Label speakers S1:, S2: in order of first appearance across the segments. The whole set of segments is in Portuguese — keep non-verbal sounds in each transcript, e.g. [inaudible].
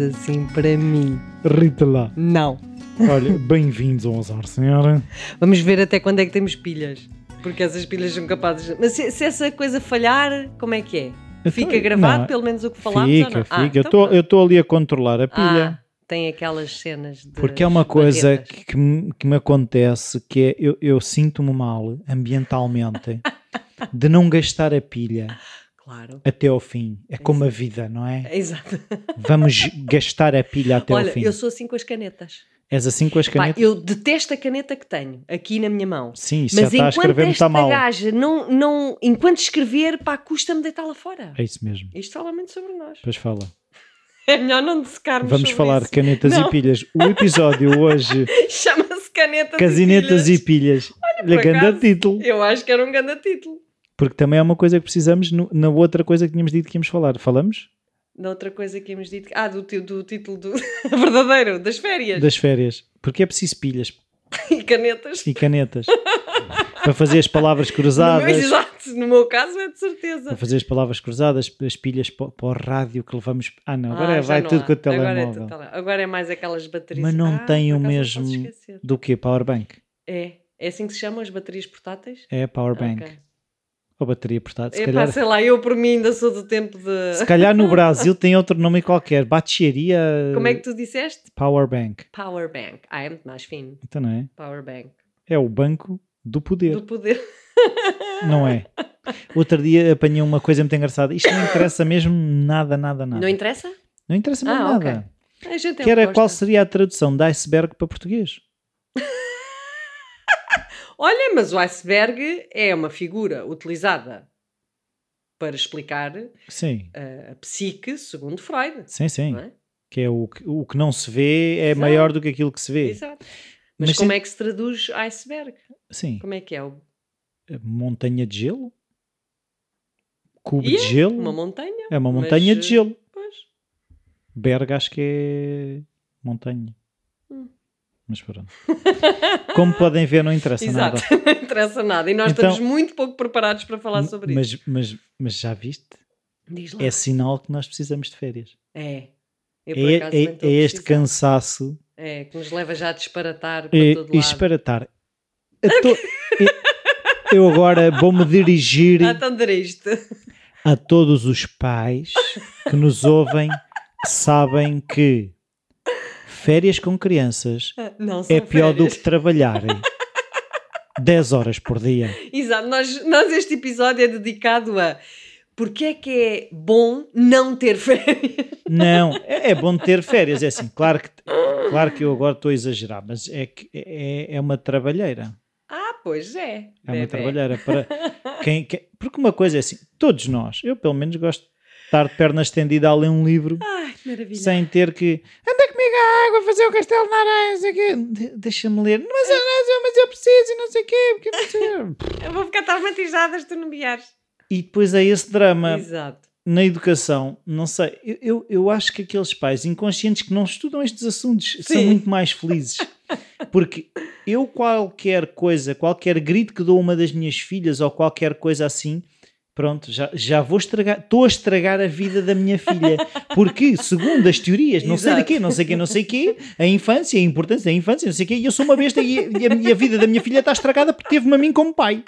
S1: assim para mim.
S2: Rita lá.
S1: Não.
S2: Olha, [laughs] bem-vindos ao Azar, senhora.
S1: Vamos ver até quando é que temos pilhas. Porque essas pilhas são capazes. Mas se, se essa coisa falhar, como é que é? Fica
S2: Então,
S1: gravado,
S2: não,
S1: pelo menos o que falámos ou
S2: Fica,
S1: não?
S2: fica.
S1: Ah,
S2: eu
S1: então
S2: eu estou ali a controlar a pilha.
S1: Ah, tem aquelas cenas de.
S2: Porque é uma coisa que, que me, que me acontece que é eu, eu sinto-me mal ambientalmente [laughs] de não gastar a pilha
S1: Claro.
S2: até ao fim. É como a vida, não é?
S1: Exato. [laughs]
S2: Vamos gastar a pilha até
S1: Olha,
S2: ao fim.
S1: eu sou assim com as canetas.
S2: És assim com as
S1: Pá,
S2: canetas?
S1: eu detesto a caneta que tenho aqui na minha mão.
S2: Sim, isso
S1: Mas
S2: já está a
S1: enquanto
S2: escrever
S1: esta
S2: mal.
S1: gaja não, não. Enquanto escrever, pá, custa-me deitá-la fora.
S2: É isso mesmo.
S1: Isto fala muito sobre nós.
S2: Depois fala. [laughs]
S1: É melhor não secarmos
S2: Vamos falar de
S1: isso.
S2: canetas
S1: Não.
S2: e pilhas. O episódio [laughs] hoje,
S1: Chama-se canetas
S2: casinetas
S1: e
S2: e
S1: pilhas.
S2: pilhas. Olha,
S1: por acaso,
S2: título.
S1: Eu acho que era um grande título.
S2: Porque também é uma coisa que precisamos no- na outra coisa que tínhamos dito que íamos falar. Falamos?
S1: Na outra coisa que íamos dito. Ah, do, do título do [laughs] verdadeiro, das férias.
S2: Das férias. Porque é preciso pilhas [laughs]
S1: E canetas.
S2: e canetas. para fazer as palavras
S1: No meu,
S2: cruzadas.
S1: exato, no meu caso é de certeza.
S2: Para fazer as palavras cruzadas, as pilhas para, para o rádio que levamos. Ah, não, agora
S1: Ah,
S2: é- vai
S1: não
S2: tudo
S1: há.
S2: com o
S1: Agora é,
S2: telemóvel.
S1: tudo tele- agora é mais aquelas baterias.
S2: Mas não
S1: Ah,
S2: tem o mesmo do que Powerbank.
S1: É. É assim que se chamam as baterias portáteis?
S2: É Powerbank.
S1: Ok.
S2: Ou bateria portátil. Se
S1: Epá,
S2: calhar,
S1: sei lá, eu por mim ainda sou do tempo de.
S2: se calhar no [laughs] Brasil tem outro nome qualquer. Bateria
S1: Como é que tu disseste?
S2: Powerbank.
S1: Power Bank. Ah, é muito mais fino.
S2: Então não é?
S1: Power Bank.
S2: É o banco do poder.
S1: Do poder. [laughs]
S2: Não é? Outro dia apanhei uma coisa muito engraçada. Isto não interessa mesmo nada, nada, nada.
S1: Não interessa?
S2: Não interessa mesmo
S1: Ah,
S2: nada.
S1: A gente
S2: Que era
S1: oposta.
S2: qual seria a tradução de iceberg para português? [laughs]
S1: Olha, mas o iceberg é uma figura utilizada para explicar
S2: Sim,
S1: a, a psique segundo Freud.
S2: sim, sim.
S1: É?
S2: Que é o que, o que não se vê é
S1: Exato.
S2: maior do que aquilo que se vê.
S1: Exato. Mas,
S2: Mas
S1: como
S2: sim-
S1: é que se traduz iceberg?
S2: Sim.
S1: Como é que é? O-
S2: Montanha de gelo? Cubo de gelo?
S1: Uma montanha?
S2: É uma
S1: mas,
S2: montanha de
S1: eh,
S2: gelo.
S1: Pois.
S2: Berg acho que é montanha. Mas pronto. [laughs] Como podem ver, não interessa
S1: Exato.
S2: nada. [laughs]
S1: não interessa nada. E nós
S2: Então-
S1: estamos muito pouco preparados para falar sobre isso.
S2: Mas, mas, já viste? É sinal que nós precisamos de férias.
S1: É. Eu, por
S2: É,
S1: acaso,
S2: é- é este cansaço
S1: É, que nos leva já a disparatar para
S2: e,
S1: todo lado.
S2: esparatar. A to- eu agora vou-me dirigir [laughs]
S1: Ah, tão triste.
S2: a todos os pais que nos ouvem que sabem que férias com crianças
S1: Não, são
S2: é pior do
S1: férias.
S2: que trabalharem [laughs] 10 horas por dia.
S1: Exato, nós, nós este episódio é dedicado a porque é que é bom não ter férias.
S2: Não, [laughs] é, é bom ter férias. É assim, claro que, claro que eu agora estou a exagerar, mas é que é, é uma trabalheira.
S1: Ah, pois é.
S2: É uma trabalheira para [laughs] quem, quem- Porque uma coisa é assim, todos nós, eu pelo menos gosto de estar de perna estendida a ler um livro
S1: Ai,
S2: sem ter que anda comigo à água, fazer o castelo na areia, não sei o quê. De- Deixa-me ler, mas, eu- mas, eu, mas eu preciso e não sei o quê. Porque sei... [laughs]
S1: Eu vou ficar traumatizada se tu não vieres.
S2: E depois é esse drama
S1: Exato.
S2: na educação, não sei, eu, eu, eu acho que aqueles pais inconscientes que não estudam estes assuntos são
S1: Sim.
S2: muito mais felizes. [laughs] Porque eu qualquer coisa, qualquer grito que dou a uma das minhas filhas ou qualquer coisa assim, pronto, já, já vou estragar, estou a estragar a vida da minha filha. Porque, segundo as teorias, não sei de
S1: Exato.
S2: quê, não sei quê, não sei quê, a infância, a importância da infância, não sei quê, e eu sou uma besta e, a, e a vida da minha filha está estragada porque teve-me a mim como pai.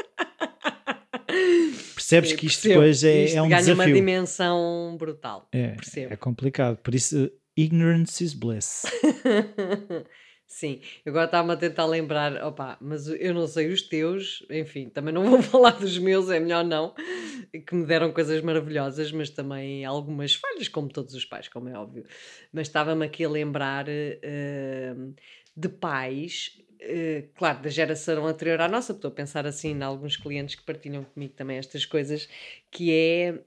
S2: Percebes que isto
S1: percebo.
S2: depois é,
S1: Isto
S2: é um
S1: ganha uma
S2: desafio.
S1: dimensão brutal.
S2: É,
S1: Percebo.
S2: é complicado. Por isso, ignorance is bliss. [laughs]
S1: Sim, eu agora estava-me a tentar lembrar, opá, mas eu não sei os teus, enfim, também não [laughs] vou falar dos meus, é melhor não, que me deram coisas maravilhosas, mas também algumas falhas, como todos os pais, como é óbvio. Mas estava-me aqui a lembrar eh, de pais, eh, claro, da geração anterior à nossa, estou a pensar assim em alguns clientes que partilham comigo também estas coisas, que é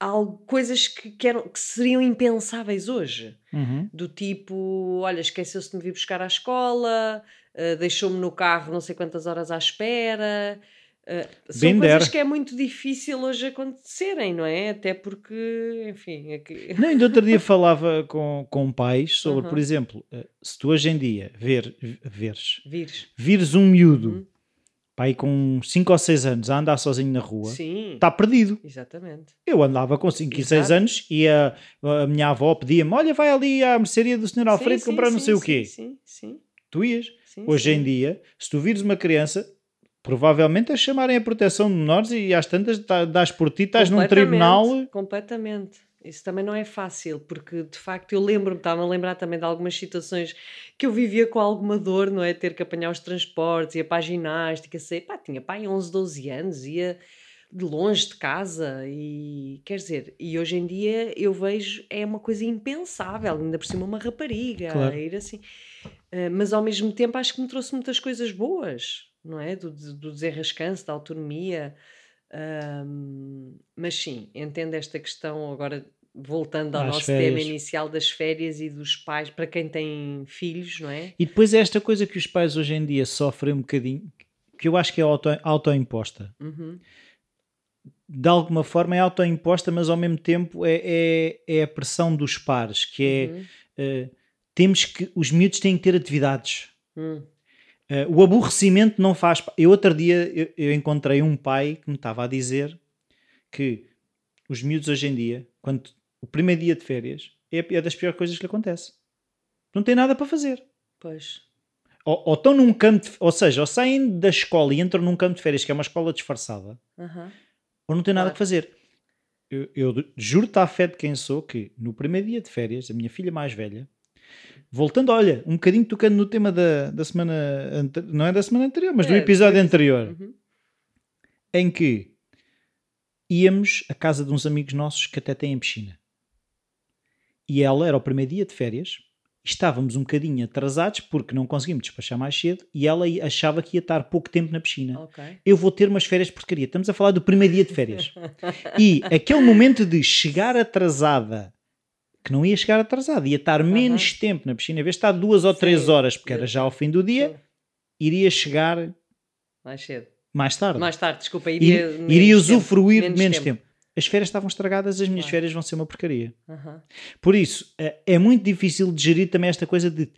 S1: algo, coisas que, que, eram, que seriam impensáveis hoje
S2: Uhum.
S1: do tipo, olha, esqueceu-se de me vir buscar à escola, uh, deixou-me no carro não sei quantas horas à espera. Uh, são
S2: Bem
S1: coisas
S2: dera.
S1: que é muito difícil hoje acontecerem, não é? Até porque, enfim, é que... [laughs]
S2: Não, ainda outro dia falava com, com pais sobre,
S1: Uhum.
S2: por exemplo, eh, se tu hoje em dia ver, veres,
S1: vires.
S2: vires um miúdo
S1: Uhum.
S2: Pai com 5 ou 6 anos a andar sozinho na rua,
S1: Sim,
S2: está perdido.
S1: exatamente.
S2: Eu andava com 5 e 6
S1: Exato.
S2: anos e a, a minha avó pedia-me: Olha, vai ali à mercearia do Sr. Alfredo
S1: Sim,
S2: comprar
S1: sim,
S2: não sei
S1: sim,
S2: o quê.
S1: Sim, sim,
S2: Tu ias. Hoje em dia, se tu vires uma criança, provavelmente a chamarem a proteção de menores e às tantas tá- dás por ti, estás num tribunal.
S1: Completamente. Isso também não é fácil, porque de facto eu lembro-me, estava a lembrar também de algumas situações que eu vivia com alguma dor, não é? Ter que apanhar os transportes, ia para a ginástica, sei, pá, tinha pai 11, 12 anos, ia de longe de casa e quer dizer, e hoje em dia eu vejo é uma coisa impensável, ainda por cima uma rapariga,
S2: Claro.
S1: ir assim. Eh, mas ao mesmo tempo acho que me trouxe muitas coisas boas, não é? Do, do desenrascanço, da autonomia. Ahm, mas sim, entendo esta questão agora, voltando ao
S2: Às
S1: nosso tema
S2: férias.
S1: inicial das férias e dos pais, para quem tem filhos, não é?
S2: E depois é esta coisa que os pais hoje em dia sofrem um bocadinho, que eu acho que é auto, autoimposta.
S1: Uhum.
S2: De alguma forma é autoimposta, mas ao mesmo tempo é, é, é a pressão dos pares, que é
S1: Uhum.
S2: eh, temos que, os miúdos têm que ter atividades.
S1: Hum.
S2: Eh, o aborrecimento não faz. Eu outro dia eu, eu encontrei um pai que me estava a dizer que os miúdos hoje em dia, quando o primeiro dia de férias, é, é das piores coisas que lhe acontece. Não tem nada para fazer.
S1: Pois.
S2: Ou, ou estão num campo, de, ou seja, ou saem da escola e entram num campo de férias que é uma escola disfarçada,
S1: Aham.
S2: ou não têm nada
S1: Claro.
S2: que fazer. Eu, eu juro-te à fé de quem sou que no primeiro dia de férias, a minha filha mais velha, voltando, olha, um bocadinho tocando no tema da, da semana, não é da semana anterior, mas do
S1: É,
S2: episódio
S1: do
S2: anterior,
S1: Uhum.
S2: em que íamos à casa de uns amigos nossos que até têm piscina. E ela era o primeiro dia de férias, estávamos um bocadinho atrasados porque não conseguimos despachar mais cedo e ela achava que ia estar pouco tempo na piscina.
S1: Ok.
S2: Eu vou ter umas férias de porcaria. Estamos a falar do primeiro dia de férias. [laughs] E aquele momento de chegar atrasada, que não ia chegar atrasada, ia estar menos tempo na piscina, em vez de estar duas ou três
S1: Sim.
S2: horas, porque era já ao fim do dia,
S1: Sim.
S2: iria chegar
S1: Mais cedo.
S2: mais tarde.
S1: Mais tarde, desculpa,
S2: iria,
S1: iria,
S2: iria
S1: tempo,
S2: usufruir de menos tempo. As férias estavam estragadas, as minhas
S1: Claro.
S2: férias vão ser uma porcaria.
S1: Aham.
S2: Por isso, é é muito difícil de gerir também esta coisa de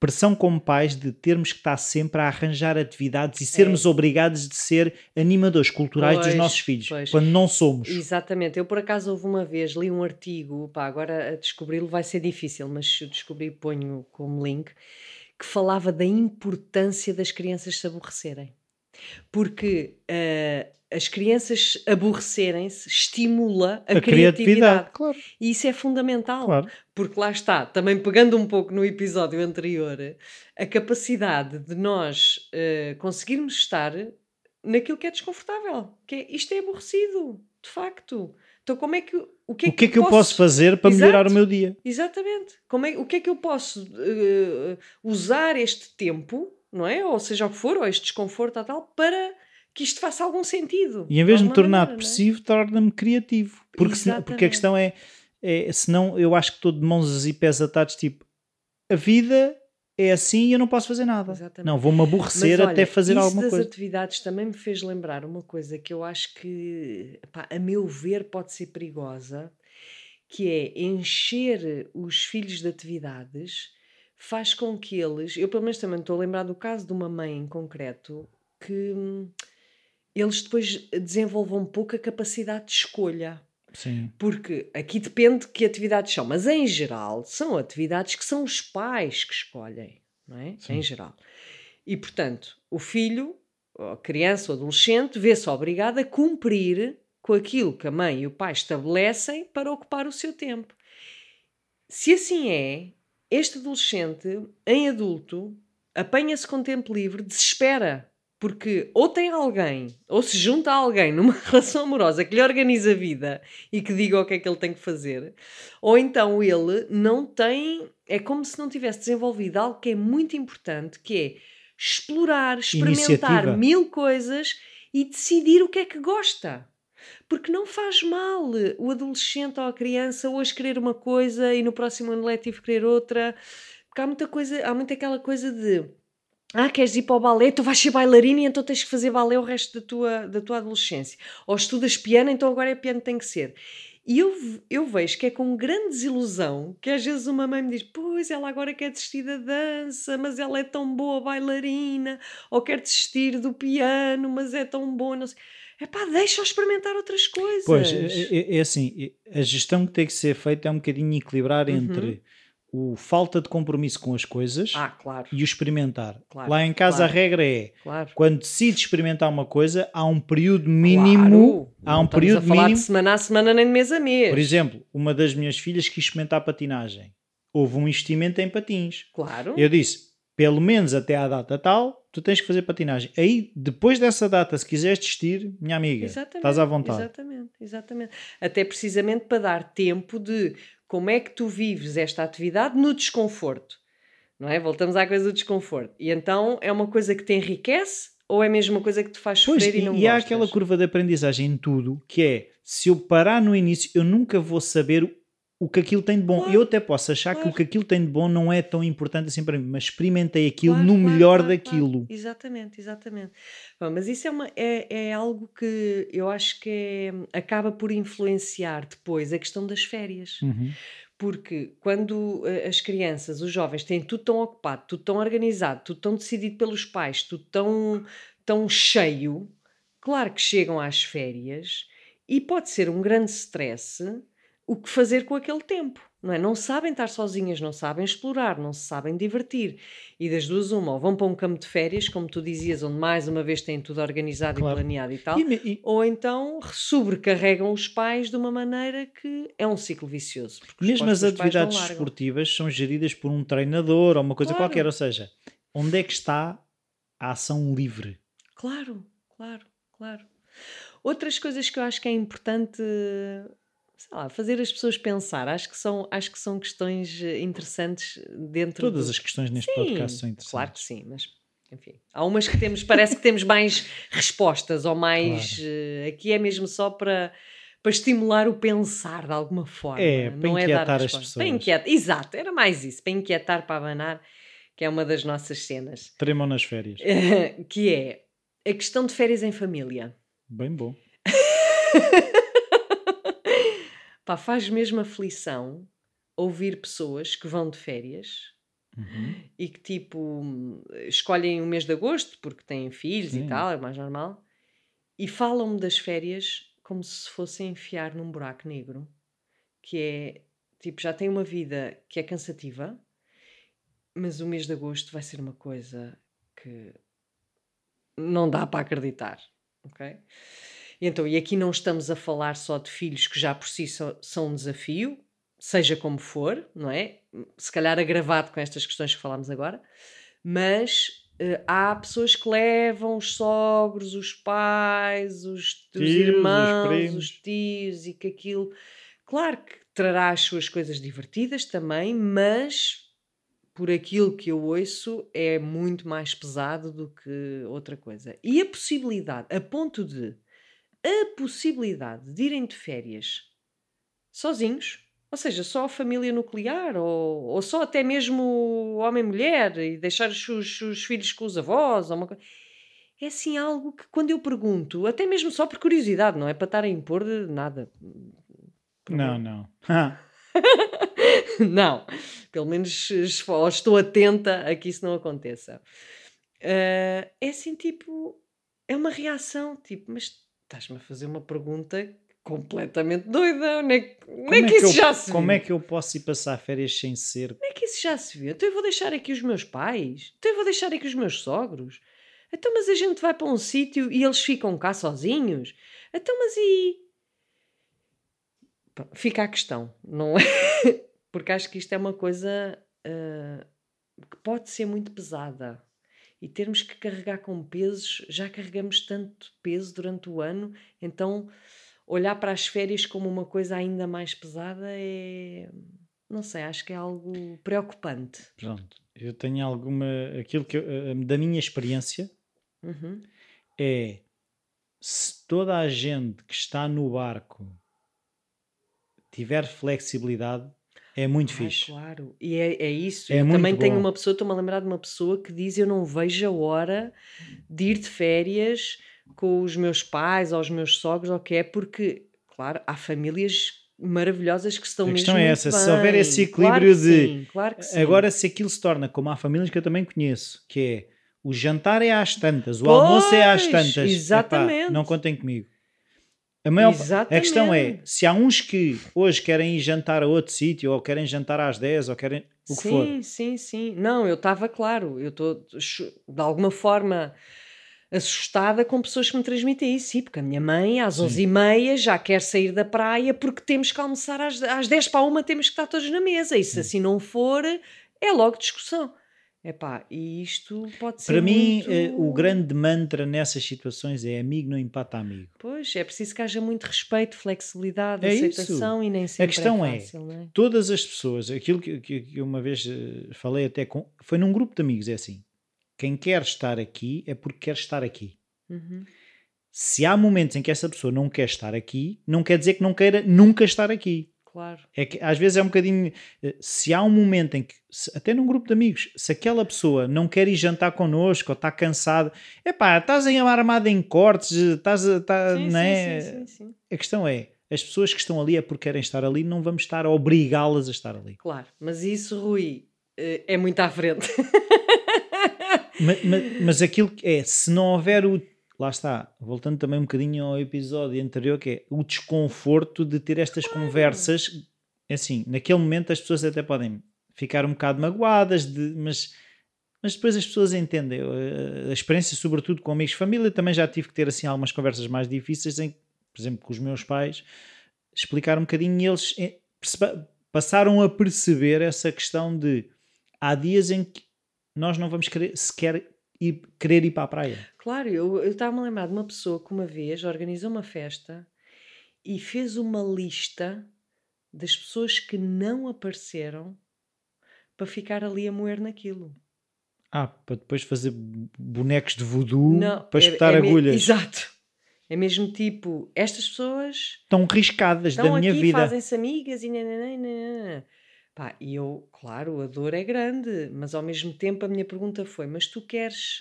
S2: pressão como pais de termos que estar sempre a arranjar atividades e sermos obrigados de ser animadores culturais dos
S1: É. Pois,
S2: nossos filhos,
S1: pois.
S2: quando não somos.
S1: Exatamente, eu por acaso houve uma vez, li um artigo, pá, agora descobri-lo vai ser difícil, mas se descobrir ponho como link, que falava da importância das crianças se aborrecerem. Porque eh, as crianças aborrecerem-se estimula a,
S2: A
S1: criatividade.
S2: criatividade, claro,
S1: E isso é fundamental.
S2: claro.
S1: Porque lá está, também pegando um pouco no episódio anterior, a capacidade de nós eh, conseguirmos estar naquilo que é desconfortável, que é isto é aborrecido, de facto. Então, como é que o que é
S2: O que é que eu posso fazer para
S1: Exato.
S2: melhorar o meu dia?
S1: Exatamente. Como é, o que é que eu posso eh, usar este tempo, não é? Ou seja o que for, ou este desconforto tal, para que isto faça algum sentido.
S2: E em vez de me tornar
S1: maneira, é?
S2: depressivo, torna-me criativo. Porque, senão- porque a questão é, é, senão eu acho que estou de mãos e pés atados, tipo, a vida é assim e eu não posso fazer nada.
S1: Exatamente.
S2: Não, vou-me aborrecer
S1: Mas
S2: até
S1: olha,
S2: fazer alguma
S1: das
S2: coisa.
S1: atividades também me fez lembrar uma coisa que eu acho que, pá, a meu ver, pode ser perigosa, que é encher os filhos de atividades faz com que eles, eu pelo menos também estou a lembrar do caso de uma mãe em concreto, que hum, eles depois desenvolvam um pouco a capacidade de escolha.
S2: Sim.
S1: Porque aqui depende de que atividades são, mas em geral são atividades que são os pais que escolhem, não é?
S2: Sim.
S1: Em geral. E portanto, o filho, a criança ou adolescente, vê-se obrigado a cumprir com aquilo que a mãe e o pai estabelecem para ocupar o seu tempo. Se assim é, este adolescente, em adulto, apanha-se com tempo livre, desespera. Porque ou tem alguém, ou se junta a alguém numa [laughs] relação amorosa que lhe organiza a vida e que diga o que é que ele tem que fazer, ou então ele não tem. É como se não tivesse desenvolvido algo que é muito importante, que é explorar, experimentar
S2: Iniciativa.
S1: mil coisas e decidir o que é que gosta. Porque não faz mal o adolescente ou a criança hoje querer uma coisa e no próximo ano letivo querer outra. Porque há muita coisa, há muito aquela coisa de ah, queres ir para o balé, tu vais ser bailarina e então tens que fazer balé o resto da tua, da tua adolescência. Ou estudas piano, então agora é piano que tem que ser. E eu, eu vejo que é com grande desilusão que às vezes uma mãe me diz: Pois ela agora quer desistir da dança, mas ela é tão boa bailarina, ou quer desistir do piano, mas é tão boa. Não sei. Epá, deixa-o experimentar outras coisas.
S2: Pois, é, é- é assim, é- a gestão que tem que ser feita é um bocadinho equilibrar
S1: Uhum.
S2: entre o falta de compromisso com as coisas
S1: Ah, claro,
S2: e o experimentar.
S1: Claro,
S2: Lá em casa
S1: claro.
S2: a regra é, quando decides experimentar uma coisa, há um período mínimo, há um período
S1: a falar
S2: mínimo.
S1: de semana a semana nem de mês a mês.
S2: Por exemplo, uma das minhas filhas quis experimentar patinagem. Houve um investimento em patins.
S1: Claro.
S2: Eu disse, pelo menos até à data tal, tu tens que fazer patinagem. Aí, depois dessa data, se quiseres desistir, minha amiga,
S1: Exatamente,
S2: estás à vontade.
S1: Exatamente, exatamente. Até precisamente para dar tempo de como é que tu vives esta atividade no desconforto. Não é? Voltamos à coisa do desconforto. E então é uma coisa que te enriquece ou é mesmo uma coisa que te faz
S2: Pois,
S1: sofrer e,
S2: e,
S1: não
S2: e há
S1: gostas?
S2: aquela curva de aprendizagem em tudo, que é, se eu parar no início, eu nunca vou saber o- que aquilo tem de bom.
S1: Claro,
S2: eu até posso achar que
S1: claro.
S2: o que aquilo tem de bom não é tão importante assim para mim, mas experimentei aquilo
S1: Claro,
S2: no melhor daquilo.
S1: Exatamente, exatamente. Bom, mas isso é, uma, é, é algo que eu acho que é- acaba por influenciar depois a questão das férias.
S2: Uhum.
S1: Porque quando eh, as crianças, os jovens, têm tudo tão ocupado, tudo tão organizado, tudo tão decidido pelos pais, tudo tão, tão cheio, claro que chegam às férias e pode ser um grande stress o que fazer com aquele tempo. Não, é? não sabem estar sozinhas, não sabem explorar, não se sabem divertir. E das duas, uma, ou vão para um campo de férias, como tu dizias, onde mais uma vez têm tudo organizado
S2: Claro.
S1: e planeado e tal,
S2: E e-
S1: ou então sobrecarregam os pais de uma maneira que é um ciclo vicioso.
S2: mesmo as atividades esportivas são geridas por um treinador ou uma coisa
S1: Claro.
S2: qualquer, ou seja, onde é que está a ação livre?
S1: Claro, claro, claro. Outras coisas que eu acho que é importante, sei lá, fazer as pessoas pensar, acho que são, acho que são questões eh, interessantes dentro
S2: Todas
S1: do...
S2: as questões neste
S1: Sim,
S2: podcast são interessantes.
S1: Claro que sim, mas enfim, há umas que temos, parece que temos mais respostas ou mais. eh, aqui é mesmo só para. Para estimular o pensar de alguma forma.
S2: É, para
S1: não é
S2: inquietar
S1: dar
S2: as.
S1: Para
S2: pessoas.
S1: inquietar, exato, era mais isso, para inquietar, para abanar, que é uma das nossas cenas.
S2: Tremam nas férias. [laughs]
S1: que é a questão de férias em família.
S2: Bem bom. [laughs]
S1: Pá, faz mesmo aflição ouvir pessoas que vão de férias
S2: Uhum.
S1: e que tipo escolhem o mês de agosto porque têm filhos
S2: Sim.
S1: e tal, é mais normal, e falam-me das férias como se fossem enfiar num buraco negro, que é tipo, já têm uma vida que é cansativa, mas o mês de agosto vai ser uma coisa que não dá para acreditar, ok? E Então, e aqui não estamos a falar só de filhos que já por si são um desafio, seja como for, não é? Se calhar agravado com estas questões que falámos agora, mas eh, há pessoas que levam os sogros, os pais, os, os
S2: Tios, os
S1: irmãos,
S2: primos.
S1: os tios e que aquilo. Claro que trará as suas coisas divertidas também, mas por aquilo que eu ouço é muito mais pesado do que outra coisa. E a possibilidade, a ponto de a possibilidade de irem de férias sozinhos, ou seja, só a família nuclear, ou, ou só até mesmo homem-mulher, e deixar os, os- os filhos com os avós, uma. É assim algo que, quando eu pergunto, até mesmo só por curiosidade, não é para estar a impor de nada.
S2: Não, não. [laughs]
S1: Não, pelo menos estou atenta a que isso não aconteça. Ah, é assim, tipo, é uma reação, tipo, mas estás-me a fazer uma pergunta completamente doida. Onde é que, onde
S2: como
S1: é que isso
S2: eu,
S1: já se
S2: como
S1: viu?
S2: é que eu posso ir passar férias sem ser?
S1: Como é que isso já se viu? Então eu vou deixar aqui os meus pais? Então eu vou deixar aqui os meus sogros? Então, mas a gente vai para um sítio e eles ficam cá sozinhos? Então, mas e. Fica a questão, não é? [laughs] Porque acho que isto é uma coisa ah, que pode ser muito pesada. E termos que carregar com pesos, já carregamos tanto peso durante o ano, então olhar para as férias como uma coisa ainda mais pesada é. Não sei, acho que é algo preocupante.
S2: Pronto, eu tenho alguma. Aquilo que eu- eh, da minha experiência
S1: Uhum.
S2: é se toda a gente que está no barco tiver flexibilidade, é muito
S1: Ai,
S2: fixe.
S1: claro, e é, é isso.
S2: É
S1: também tenho
S2: bom.
S1: uma pessoa, estou-me a lembrar de uma pessoa que diz: Eu não vejo a hora de ir de férias com os meus pais ou os meus sogros, ou o que é, porque, claro, há famílias maravilhosas que estão
S2: A questão é essa, se houver
S1: bem.
S2: esse
S1: Claro
S2: equilíbrio
S1: que
S2: de-
S1: sim, claro que sim.
S2: Agora, se aquilo se torna como há famílias que eu também conheço, que é o jantar é às tantas, o almoço é às
S1: Pois,
S2: tantas, epá,
S1: exatamente.
S2: não contem comigo. A, maior, a questão é, se há uns que hoje querem ir jantar a outro sítio, ou querem jantar às 10, ou querem o que
S1: sim,
S2: for.
S1: sim, sim. Não, eu estava claro. Eu estou de alguma forma assustada com pessoas que me transmitem isso. Sim, porque a minha mãe às
S2: Sim.
S1: 11h30 já quer sair da praia porque temos que almoçar às, às 10 para uma, temos que estar todos na mesa. E se
S2: Sim.
S1: assim não for, é logo discussão. Epá, e isto pode ser
S2: Para mim,
S1: muito...
S2: eh, o grande mantra nessas situações é amigo não empata amigo.
S1: Pois, é preciso que haja muito respeito, flexibilidade,
S2: É isso.
S1: aceitação e nem sempre
S2: questão
S1: é
S2: é,
S1: fácil, é?
S2: Todas as pessoas, aquilo que, que, que uma vez eh, falei até com. Foi num grupo de amigos, é assim. Quem quer estar aqui é porque quer estar aqui.
S1: Uhum.
S2: Se há momentos em que essa pessoa não quer estar aqui, não quer dizer que não queira nunca estar aqui.
S1: Claro.
S2: É que às vezes é um bocadinho. eh, Se há um momento em que, se- até num grupo de amigos, se aquela pessoa não quer ir jantar connosco ou está cansada, é pá, estás em armada em cortes, estás a. Tá,
S1: Sim,
S2: não
S1: sim,
S2: é?
S1: sim, sim, sim.
S2: A questão é: as pessoas que estão ali é porque querem estar ali, não vamos estar a obrigá-las a estar ali.
S1: Claro, mas isso, Rui, eh, é muito à frente. [laughs]
S2: mas, mas, mas aquilo que é, se não houver o. Lá está, voltando também um bocadinho ao episódio anterior, que é o desconforto de ter estas conversas. Assim, naquele momento as pessoas até podem ficar um bocado magoadas, de, mas, mas depois as pessoas entendem. Eh, A experiência, sobretudo com amigos de família, também já tive que ter assim algumas conversas mais difíceis, em, por exemplo, com os meus pais, explicar um bocadinho e eles eh, passaram a perceber essa questão de há dias em que nós não vamos querer sequer ir, querer ir para a praia.
S1: Claro, eu estava-me a lembrar de uma pessoa que uma vez organizou uma festa e fez uma lista das pessoas que não apareceram para ficar ali a moer naquilo.
S2: Ah, para depois fazer bonecos de voodoo
S1: Não,
S2: para
S1: é-
S2: espetar
S1: é me-
S2: agulhas.
S1: Exato. É mesmo tipo, estas pessoas
S2: Estão riscadas
S1: estão
S2: da minha
S1: aqui,
S2: vida.
S1: fazem-se amigas e nananana. Pá, e eu, claro, a dor é grande, mas ao mesmo tempo a minha pergunta foi: mas tu queres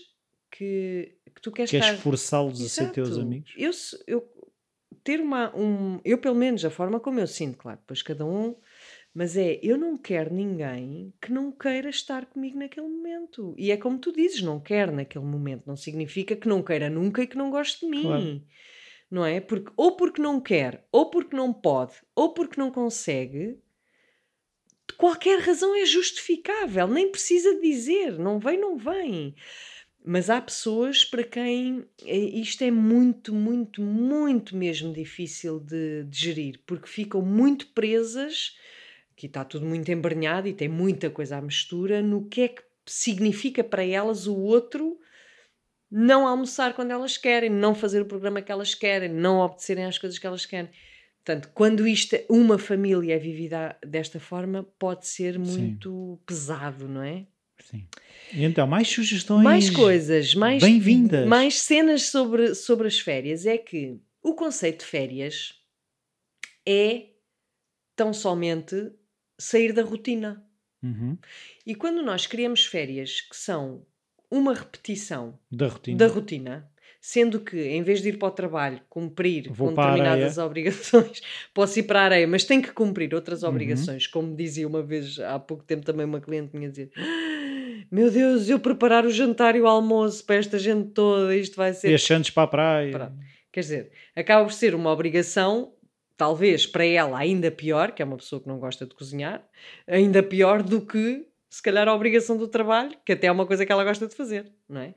S1: que, que tu queres
S2: Queres
S1: estar
S2: forçá-los a ser teus amigos?
S1: Eu, eu ter uma um, eu pelo menos a forma como eu sinto, claro, depois cada um, mas é, eu não quero ninguém que não queira estar comigo naquele momento. E é como tu dizes, não quer naquele momento, não significa que não queira nunca e que não goste de mim.
S2: Claro.
S1: Não é? Porque ou porque não quer, ou porque não pode, ou porque não consegue, qualquer razão é justificável, nem precisa dizer, não vem, não vem. Mas há pessoas para quem eh, isto é muito, muito, muito mesmo difícil de, de gerir, porque ficam muito presas, que está tudo muito embrenhado e tem muita coisa à mistura, no que é que significa para elas o outro não almoçar quando elas querem, não fazer o programa que elas querem, não obedecerem às coisas que elas querem. Portanto, quando isto, é- uma família é vivida desta forma, pode ser muito pesado, não é?
S2: Sim. E então, mais sugestões.
S1: Mais coisas, mais,
S2: Bem-vindas.
S1: mais cenas sobre, sobre as férias. É que o conceito de férias é tão somente sair da rotina.
S2: Uhum.
S1: E quando nós criamos férias que são uma repetição
S2: Da rotina.
S1: da rotina, sendo que em vez de ir para o trabalho cumprir
S2: Vou
S1: determinadas [laughs] obrigações, posso ir para a areia, mas tenho que cumprir outras
S2: Uhum.
S1: obrigações, como dizia uma vez há pouco tempo também uma cliente minha dizer: "Ah, Meu Deus, eu preparar o jantar e o almoço para esta gente toda, isto vai ser
S2: E as para a praia.
S1: Pronto. Quer dizer, acaba por ser uma obrigação, talvez para ela ainda pior, que é uma pessoa que não gosta de cozinhar, ainda pior do que se calhar a obrigação do trabalho, que até é uma coisa que ela gosta de fazer, não é?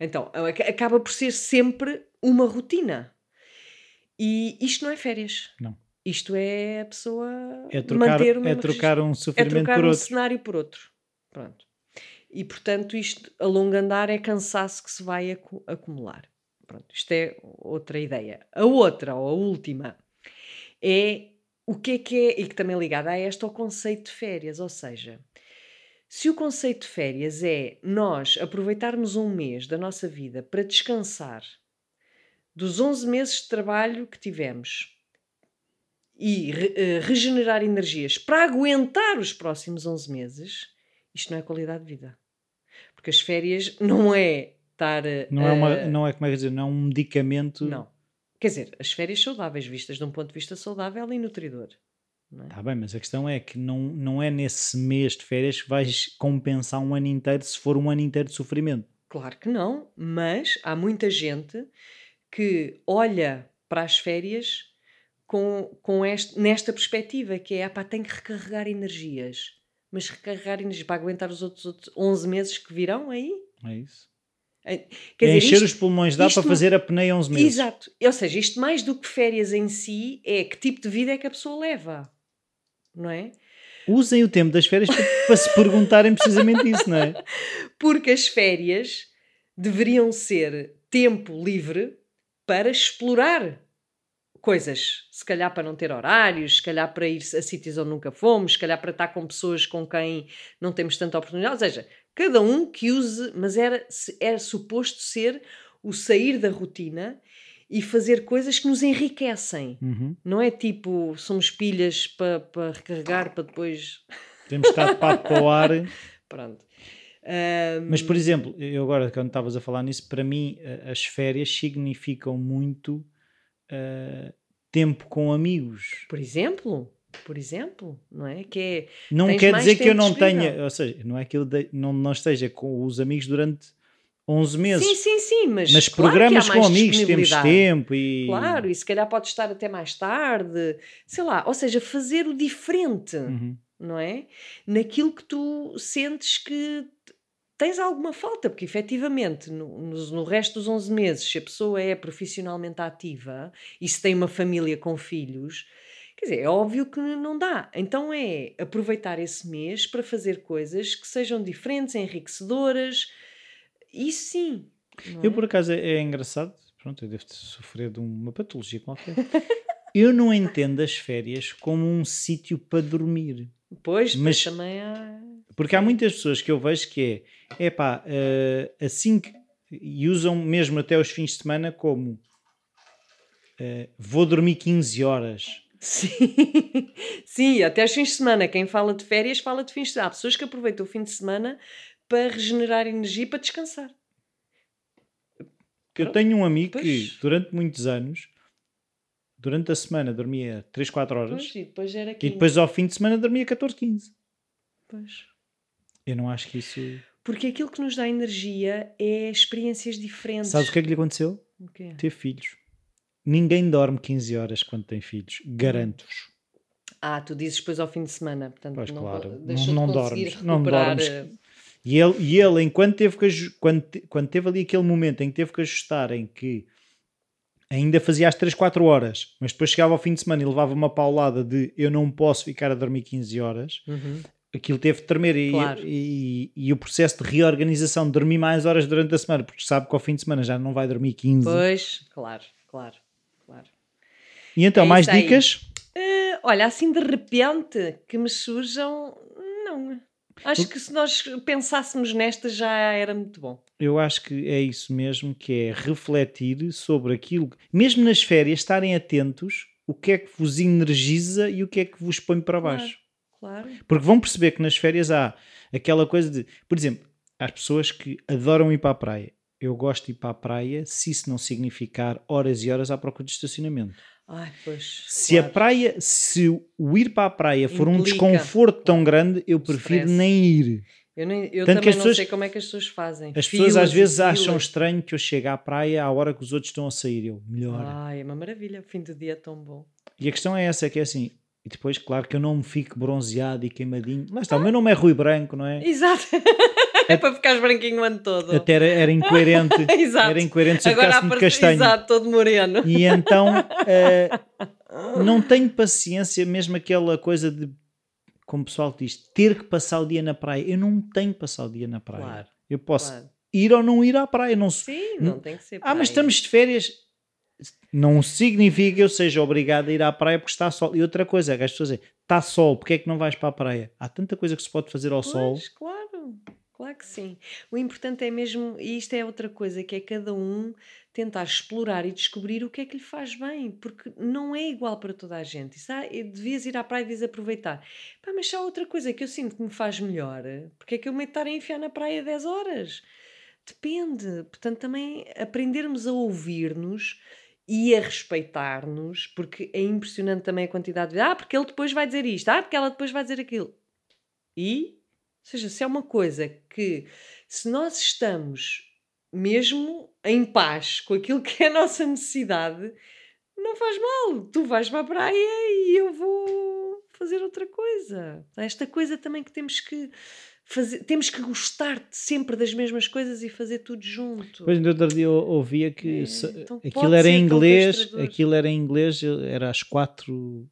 S1: Então, aca- acaba por ser sempre uma rotina. E isto não é férias.
S2: Não.
S1: Isto é a pessoa
S2: É trocar,
S1: manter o
S2: é
S1: mesmo
S2: trocar um
S1: é
S2: sofrimento
S1: trocar
S2: por
S1: um
S2: outro.
S1: cenário por outro. Pronto. E portanto, isto a longo andar é cansaço que se vai acu- acumular. Pronto, isto é outra ideia. A outra, ou a última, é o que é que é, e que também é ligada a esta, ao conceito de férias. Ou seja, se o conceito de férias é nós aproveitarmos um mês da nossa vida para descansar dos 11 meses de trabalho que tivemos e re- eh, regenerar energias para aguentar os próximos 11 meses, isto não é qualidade de vida. Porque as férias não é estar.
S2: Não é, uma, não é como é que dizer, não é um medicamento.
S1: não. Quer dizer, as férias saudáveis, vistas de um ponto de vista saudável e nutridor. É?
S2: Está bem, mas a questão é que não, não é nesse mês de férias que vais compensar um ano inteiro se for um ano inteiro de sofrimento.
S1: Claro que não, mas há muita gente que olha para as férias com, com este, nesta perspectiva, que é, pá, tenho que recarregar energias. Mas recarregar energias para aguentar os outros, outros 11 meses que virão aí?
S2: É isso.
S1: É,
S2: é
S1: dizer,
S2: encher
S1: isto-
S2: os pulmões dá para fazer a pneia 11 meses.
S1: Exato. Ou seja, isto mais do que férias em si é que tipo de vida é que a pessoa leva. Não é?
S2: Usem o tempo das férias para, para se perguntarem precisamente isso, não é? [laughs]
S1: Porque as férias deveriam ser tempo livre para explorar coisas. Se calhar para não ter horários, se calhar para ir a sítios onde nunca fomos, se calhar para estar com pessoas com quem não temos tanta oportunidade. Ou seja, cada um que use, mas era, era suposto ser o sair da rotina e fazer coisas que nos enriquecem.
S2: Uhum.
S1: Não é tipo, somos pilhas para para recarregar para depois. [laughs]
S2: Temos de estar de papo para o ar. [laughs]
S1: Pronto. Ahm,
S2: Mas, por exemplo, eu agora, quando estavas a falar nisso, para mim as férias significam muito ah, tempo com amigos.
S1: por exemplo, por exemplo, não é? Que é
S2: Não quer dizer que eu não
S1: disponível.
S2: tenha, ou seja, não é que eu de- não, não esteja com os amigos durante 11 meses,
S1: Sim, sim, sim, mas,
S2: mas
S1: claro
S2: programas com amigos temos tempo e
S1: Claro, e se calhar pode estar até mais tarde, sei lá, ou seja, fazer o diferente,
S2: Uhum.
S1: não é? Naquilo que tu sentes que tens alguma falta, porque efetivamente no, nos- no resto dos 11 meses, se a pessoa é profissionalmente ativa e se tem uma família com filhos, quer dizer, é óbvio que não dá. Então é aproveitar esse mês para fazer coisas que sejam diferentes, enriquecedoras, isso sim. não
S2: Eu,
S1: é?
S2: por acaso, é, é engraçado. Pronto, eu devo sofrer de uma patologia qualquer. [laughs] eu não entendo as férias como um sítio para dormir.
S1: Pois, mas
S2: Mas-
S1: também há.
S2: Porque há muitas pessoas que eu vejo que é, é pá, assim que. E usam mesmo até os fins de semana como eh, vou dormir 15 horas.
S1: Sim, [laughs] sim, até aos fins de semana. Quem fala de férias fala de fins de semana. Há pessoas que aproveitam o fim de semana para regenerar energia e para descansar.
S2: Eu tenho um amigo
S1: Pois.
S2: que durante muitos anos, durante a semana dormia 3, 4 horas
S1: Pois, e depois era aqui.
S2: e depois ao fim de semana dormia 14, 15.
S1: Pois.
S2: Eu não acho que isso.
S1: Porque aquilo que nos dá energia é experiências diferentes.
S2: Sabes o que é que lhe aconteceu?
S1: O quê?
S2: Ter filhos. Ninguém dorme 15 horas quando tem filhos. Garanto-vos.
S1: Ah, tu dizes depois ao fim de semana. Portanto,
S2: Pois,
S1: não,
S2: claro. Não-
S1: de
S2: não
S1: conseguir
S2: dormes, não dormes. E ele, e ele enquanto teve que quando, quando teve ali aquele momento em que teve que ajustar, em que ainda fazia às 3, 4 horas, mas depois chegava ao fim de semana e levava uma paulada de eu não posso ficar a dormir 15 horas,
S1: uhum.
S2: aquilo teve de tremer e,
S1: Claro.
S2: e, e o processo de reorganização de dormir mais horas durante a semana, porque sabe que ao fim de semana já não vai dormir 15.
S1: Pois, claro, claro, claro.
S2: E então,
S1: É
S2: mais dicas?
S1: Eh, olha, assim de repente que me surjam, não. Acho que se nós pensássemos nesta já era muito bom.
S2: Eu acho que é isso mesmo, que é refletir sobre aquilo, mesmo nas férias, estarem atentos o que é que vos energiza e o que é que vos põe para
S1: Claro.
S2: baixo.
S1: Claro.
S2: Porque vão perceber que nas férias há aquela coisa de, por exemplo, há pessoas que adoram ir para a praia. Eu gosto de ir para a praia se isso não significar horas e horas à procura de estacionamento.
S1: Ai, pois.
S2: Se a
S1: claro.
S2: praia, se o ir para a praia for um
S1: Implica,
S2: desconforto tão grande, eu prefiro
S1: Stress.
S2: nem ir.
S1: Eu, nem, eu
S2: Tanto
S1: também
S2: que as
S1: não
S2: pessoas-
S1: sei como é que as pessoas fazem.
S2: As pessoas
S1: Filas
S2: às
S1: e
S2: vezes acham
S1: filas.
S2: estranho que eu chegue à praia à hora que os outros estão a sair. Eu, melhor.
S1: Ai, é uma maravilha. O fim do dia é tão bom.
S2: E a questão é essa, é que é assim, e depois, claro, que eu não me fico bronzeado e queimadinho. Mas está, o meu nome é Rui Branco, não é?
S1: Exato. [laughs] é [laughs] para ficares branquinho o ano todo.
S2: Até era, era incoerente. [laughs]
S1: Exato.
S2: Era incoerente se eu
S1: Agora
S2: ficasse de castanho.
S1: Exato, todo moreno.
S2: E então eh, [laughs] não tenho paciência, mesmo aquela coisa de, como o pessoal diz, ter que passar o dia na praia. Eu não tenho que passar o dia na praia.
S1: Claro,
S2: Eu posso
S1: claro.
S2: ir ou não ir à praia. Não,
S1: Sim, não tem que ser.
S2: ah, mas
S1: praia.
S2: estamos de férias. Não significa que eu seja obrigado a ir à praia porque está sol. E outra coisa, as pessoas dizem, está sol, porque é que não vais para a praia? Há tanta coisa que se pode fazer ao sol.
S1: Pois, claro, claro que sim. O importante é mesmo, e isto é outra coisa, que é cada um tentar explorar e descobrir o que é que lhe faz bem, porque não é igual para toda a gente. Isso, ah, devias ir à praia e devias aproveitar. Pá, mas só outra coisa que eu sinto que me faz melhor, porque é que eu me estar a enfiar na praia 10 horas? Depende. Portanto, também aprendermos a ouvir-nos e a respeitar-nos, porque é impressionante também a quantidade de. Ah, porque ele depois vai dizer isto, ah, porque ela depois vai dizer aquilo. E, seja, se é uma coisa que, se nós estamos mesmo em paz com aquilo [laughs] que é a nossa necessidade, não faz mal. Tu vais para a praia e eu vou fazer outra coisa. Esta coisa também que temos que fazer, temos que gostar sempre das mesmas coisas e fazer tudo junto.
S2: Depois no outro dia eu ouvia que
S1: É,
S2: se-
S1: então
S2: aquilo era em inglês, aquilo era em inglês, era as quatro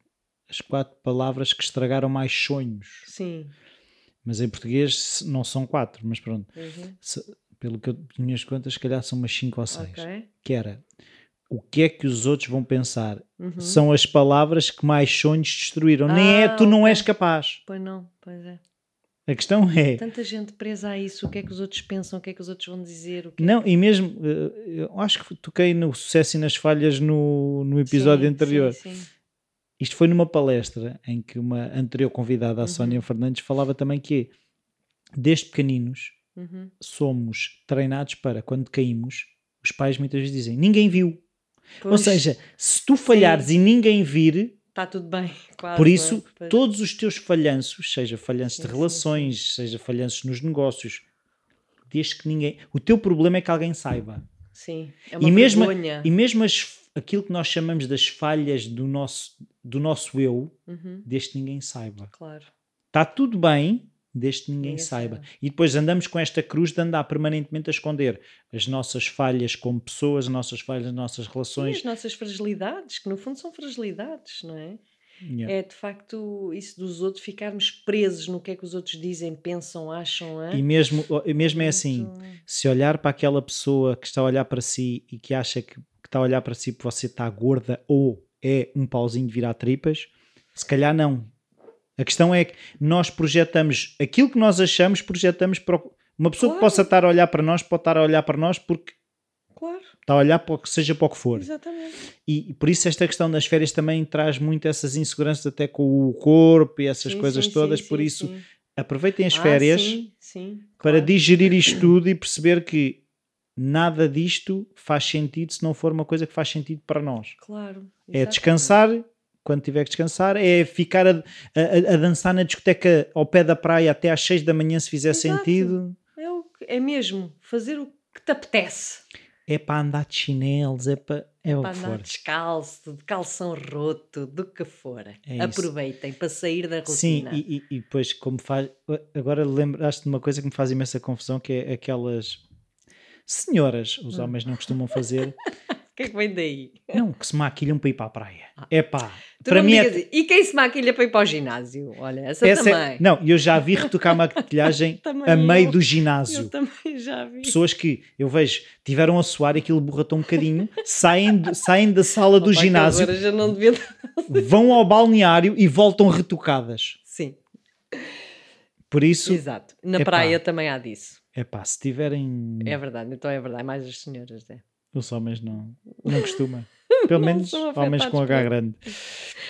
S2: as quatro palavras que estragaram mais sonhos.
S1: Sim.
S2: Mas em português não são quatro, mas pronto.
S1: Uhum.
S2: Se- pelo que eu minhas contas, se calhar são umas cinco ou seis.
S1: Ok.
S2: Que era o que é que os outros vão pensar?
S1: Uhum.
S2: São as palavras que mais sonhos destruíram. Nem é
S1: Ah,
S2: tu não
S1: ok.
S2: és capaz.
S1: Pois não, pois é.
S2: A questão é.
S1: Tanta gente presa a isso, o que é que os outros pensam, o que é que os outros vão dizer. Que é
S2: Não, e mesmo, eh, eu acho que toquei no sucesso e nas falhas no, no episódio
S1: Sim,
S2: anterior.
S1: Sim, sim.
S2: Isto foi numa palestra em que uma anterior convidada, a
S1: Uhum.
S2: Sónia Fernandes, falava também que desde pequeninos
S1: Uhum.
S2: somos treinados para quando caímos, os pais muitas vezes dizem ninguém viu. Ou
S1: Pois,
S2: seja, se tu falhares e ninguém vir,
S1: Está tudo bem. [laughs]
S2: por isso todos os teus falhanços, seja falhanços
S1: Sim,
S2: de
S1: sim,
S2: relações, seja falhanços nos negócios, desde que ninguém. O teu problema é que alguém saiba.
S1: Sim, é uma
S2: E mesmo,
S1: vergonha.
S2: e mesmo as- aquilo que nós chamamos das falhas do nosso, do nosso eu,
S1: Uhum,
S2: desde que ninguém saiba.
S1: claro.
S2: Está tudo bem, desde que ninguém,
S1: Ninguém
S2: saiba. E depois andamos com esta cruz de andar permanentemente a esconder as nossas falhas como pessoas, as nossas falhas, as nossas
S1: E
S2: relações.
S1: as nossas fragilidades, que no fundo são fragilidades, não é?
S2: Yeah.
S1: É de facto isso dos outros ficarmos presos no que é que os outros dizem, pensam, acham. hã?
S2: E mesmo, e mesmo é assim, se olhar para aquela pessoa que está a olhar para si e que acha que, que está a olhar para si porque você está gorda ou é um pauzinho de virar tripas, se calhar não. A questão é que nós projetamos aquilo que nós achamos, projetamos para o- uma pessoa que
S1: Claro.
S2: possa estar a olhar para nós, pode estar a olhar para nós porque
S1: Claro,
S2: está a olhar para o que seja para o que for.
S1: exatamente.
S2: E, e por isso esta questão das férias também traz muito essas inseguranças até com o corpo e essas
S1: Sim,
S2: coisas
S1: sim,
S2: todas,
S1: sim,
S2: por isso aproveitem as
S1: Ah,
S2: férias
S1: sim, sim,
S2: para
S1: claro.
S2: digerir isto tudo e perceber que nada disto faz sentido se não for uma coisa que faz sentido para nós.
S1: Claro.
S2: É
S1: exatamente.
S2: descansar quando tiver que descansar, é ficar a, a- a dançar na discoteca ao pé da praia até às 6 da manhã se fizer
S1: Exato.
S2: sentido.
S1: É, o é mesmo fazer o que te apetece.
S2: É para andar de chinelos, é para. É, o
S1: para andar
S2: for.
S1: descalço, de calção roto, do que for.
S2: É isso.
S1: Aproveitem para sair da
S2: Sim,
S1: rotina.
S2: e, e- e depois, como faz. Agora lembraste de uma coisa que me faz imensa confusão, que é aquelas senhoras, os
S1: Hum.
S2: homens não costumam fazer, [laughs]
S1: O que é que vem daí?
S2: não, que se maquilham para ir para a praia. É pá,
S1: Tu
S2: para mim é.
S1: E quem se maquilha para ir para o ginásio? Olha, essa,
S2: essa é-
S1: também.
S2: não, eu já vi retocar maquilhagem [laughs] a meio
S1: eu.
S2: do
S1: Eu
S2: ginásio.
S1: também já vi.
S2: Pessoas que eu vejo tiveram a suar aquilo borratou um bocadinho, saem, saem da sala do ginásio,
S1: Agora já não devia.
S2: vão ao balneário e voltam retocadas.
S1: Sim,
S2: Por isso,
S1: exato. Na
S2: Epá.
S1: praia também há disso.
S2: É pá, se tiverem.
S1: É verdade, então é verdade. Mais as senhoras, é.
S2: Os homens não, não [laughs] costumam. Pelo
S1: Não
S2: menos homens com H grande.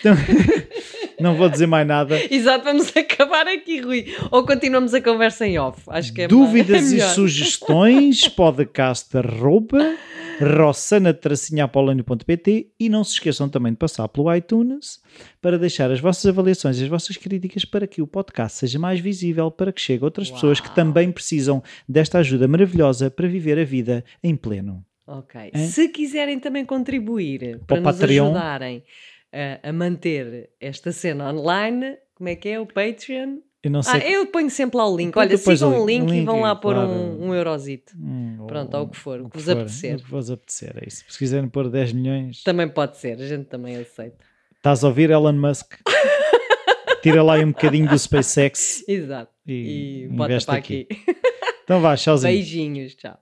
S2: Então, [laughs] não vou dizer mais nada. [laughs]
S1: Exato, vamos acabar aqui, Rui. Ou continuamos a conversa em off. Acho que é
S2: Dúvidas [laughs]
S1: é
S2: e sugestões, podcast arroba rossana-apolonio.pt e não se esqueçam também de passar pelo iTunes para deixar as vossas avaliações e as vossas críticas para que o podcast seja mais visível, para que chegue a outras pessoas que
S1: Uau.
S2: também precisam desta ajuda maravilhosa para viver a vida em pleno.
S1: Ok.
S2: Hã?
S1: Se quiserem também contribuir
S2: Para
S1: nos
S2: Patreon.
S1: ajudarem a, a manter esta cena online, como é que é o Patreon?
S2: Eu não
S1: Ah,
S2: sei.
S1: eu ponho sempre lá o link. Olha, sigam
S2: o link,
S1: link, e vão lá pôr
S2: claro.
S1: um, um eurozito.
S2: Hum,
S1: Pronto,
S2: ou-
S1: ou o que for, o que vos
S2: for,
S1: apetecer.
S2: O que vos apetecer, é isso. Se quiserem pôr 10 milhões,
S1: Também pode ser, a gente também aceita.
S2: estás a ouvir Elon Musk? [laughs] Tira lá um bocadinho do SpaceX
S1: Exato.
S2: e,
S1: E, bota para
S2: aqui.
S1: aqui.
S2: Então vá, tchauzinho.
S1: Beijinhos, tchau.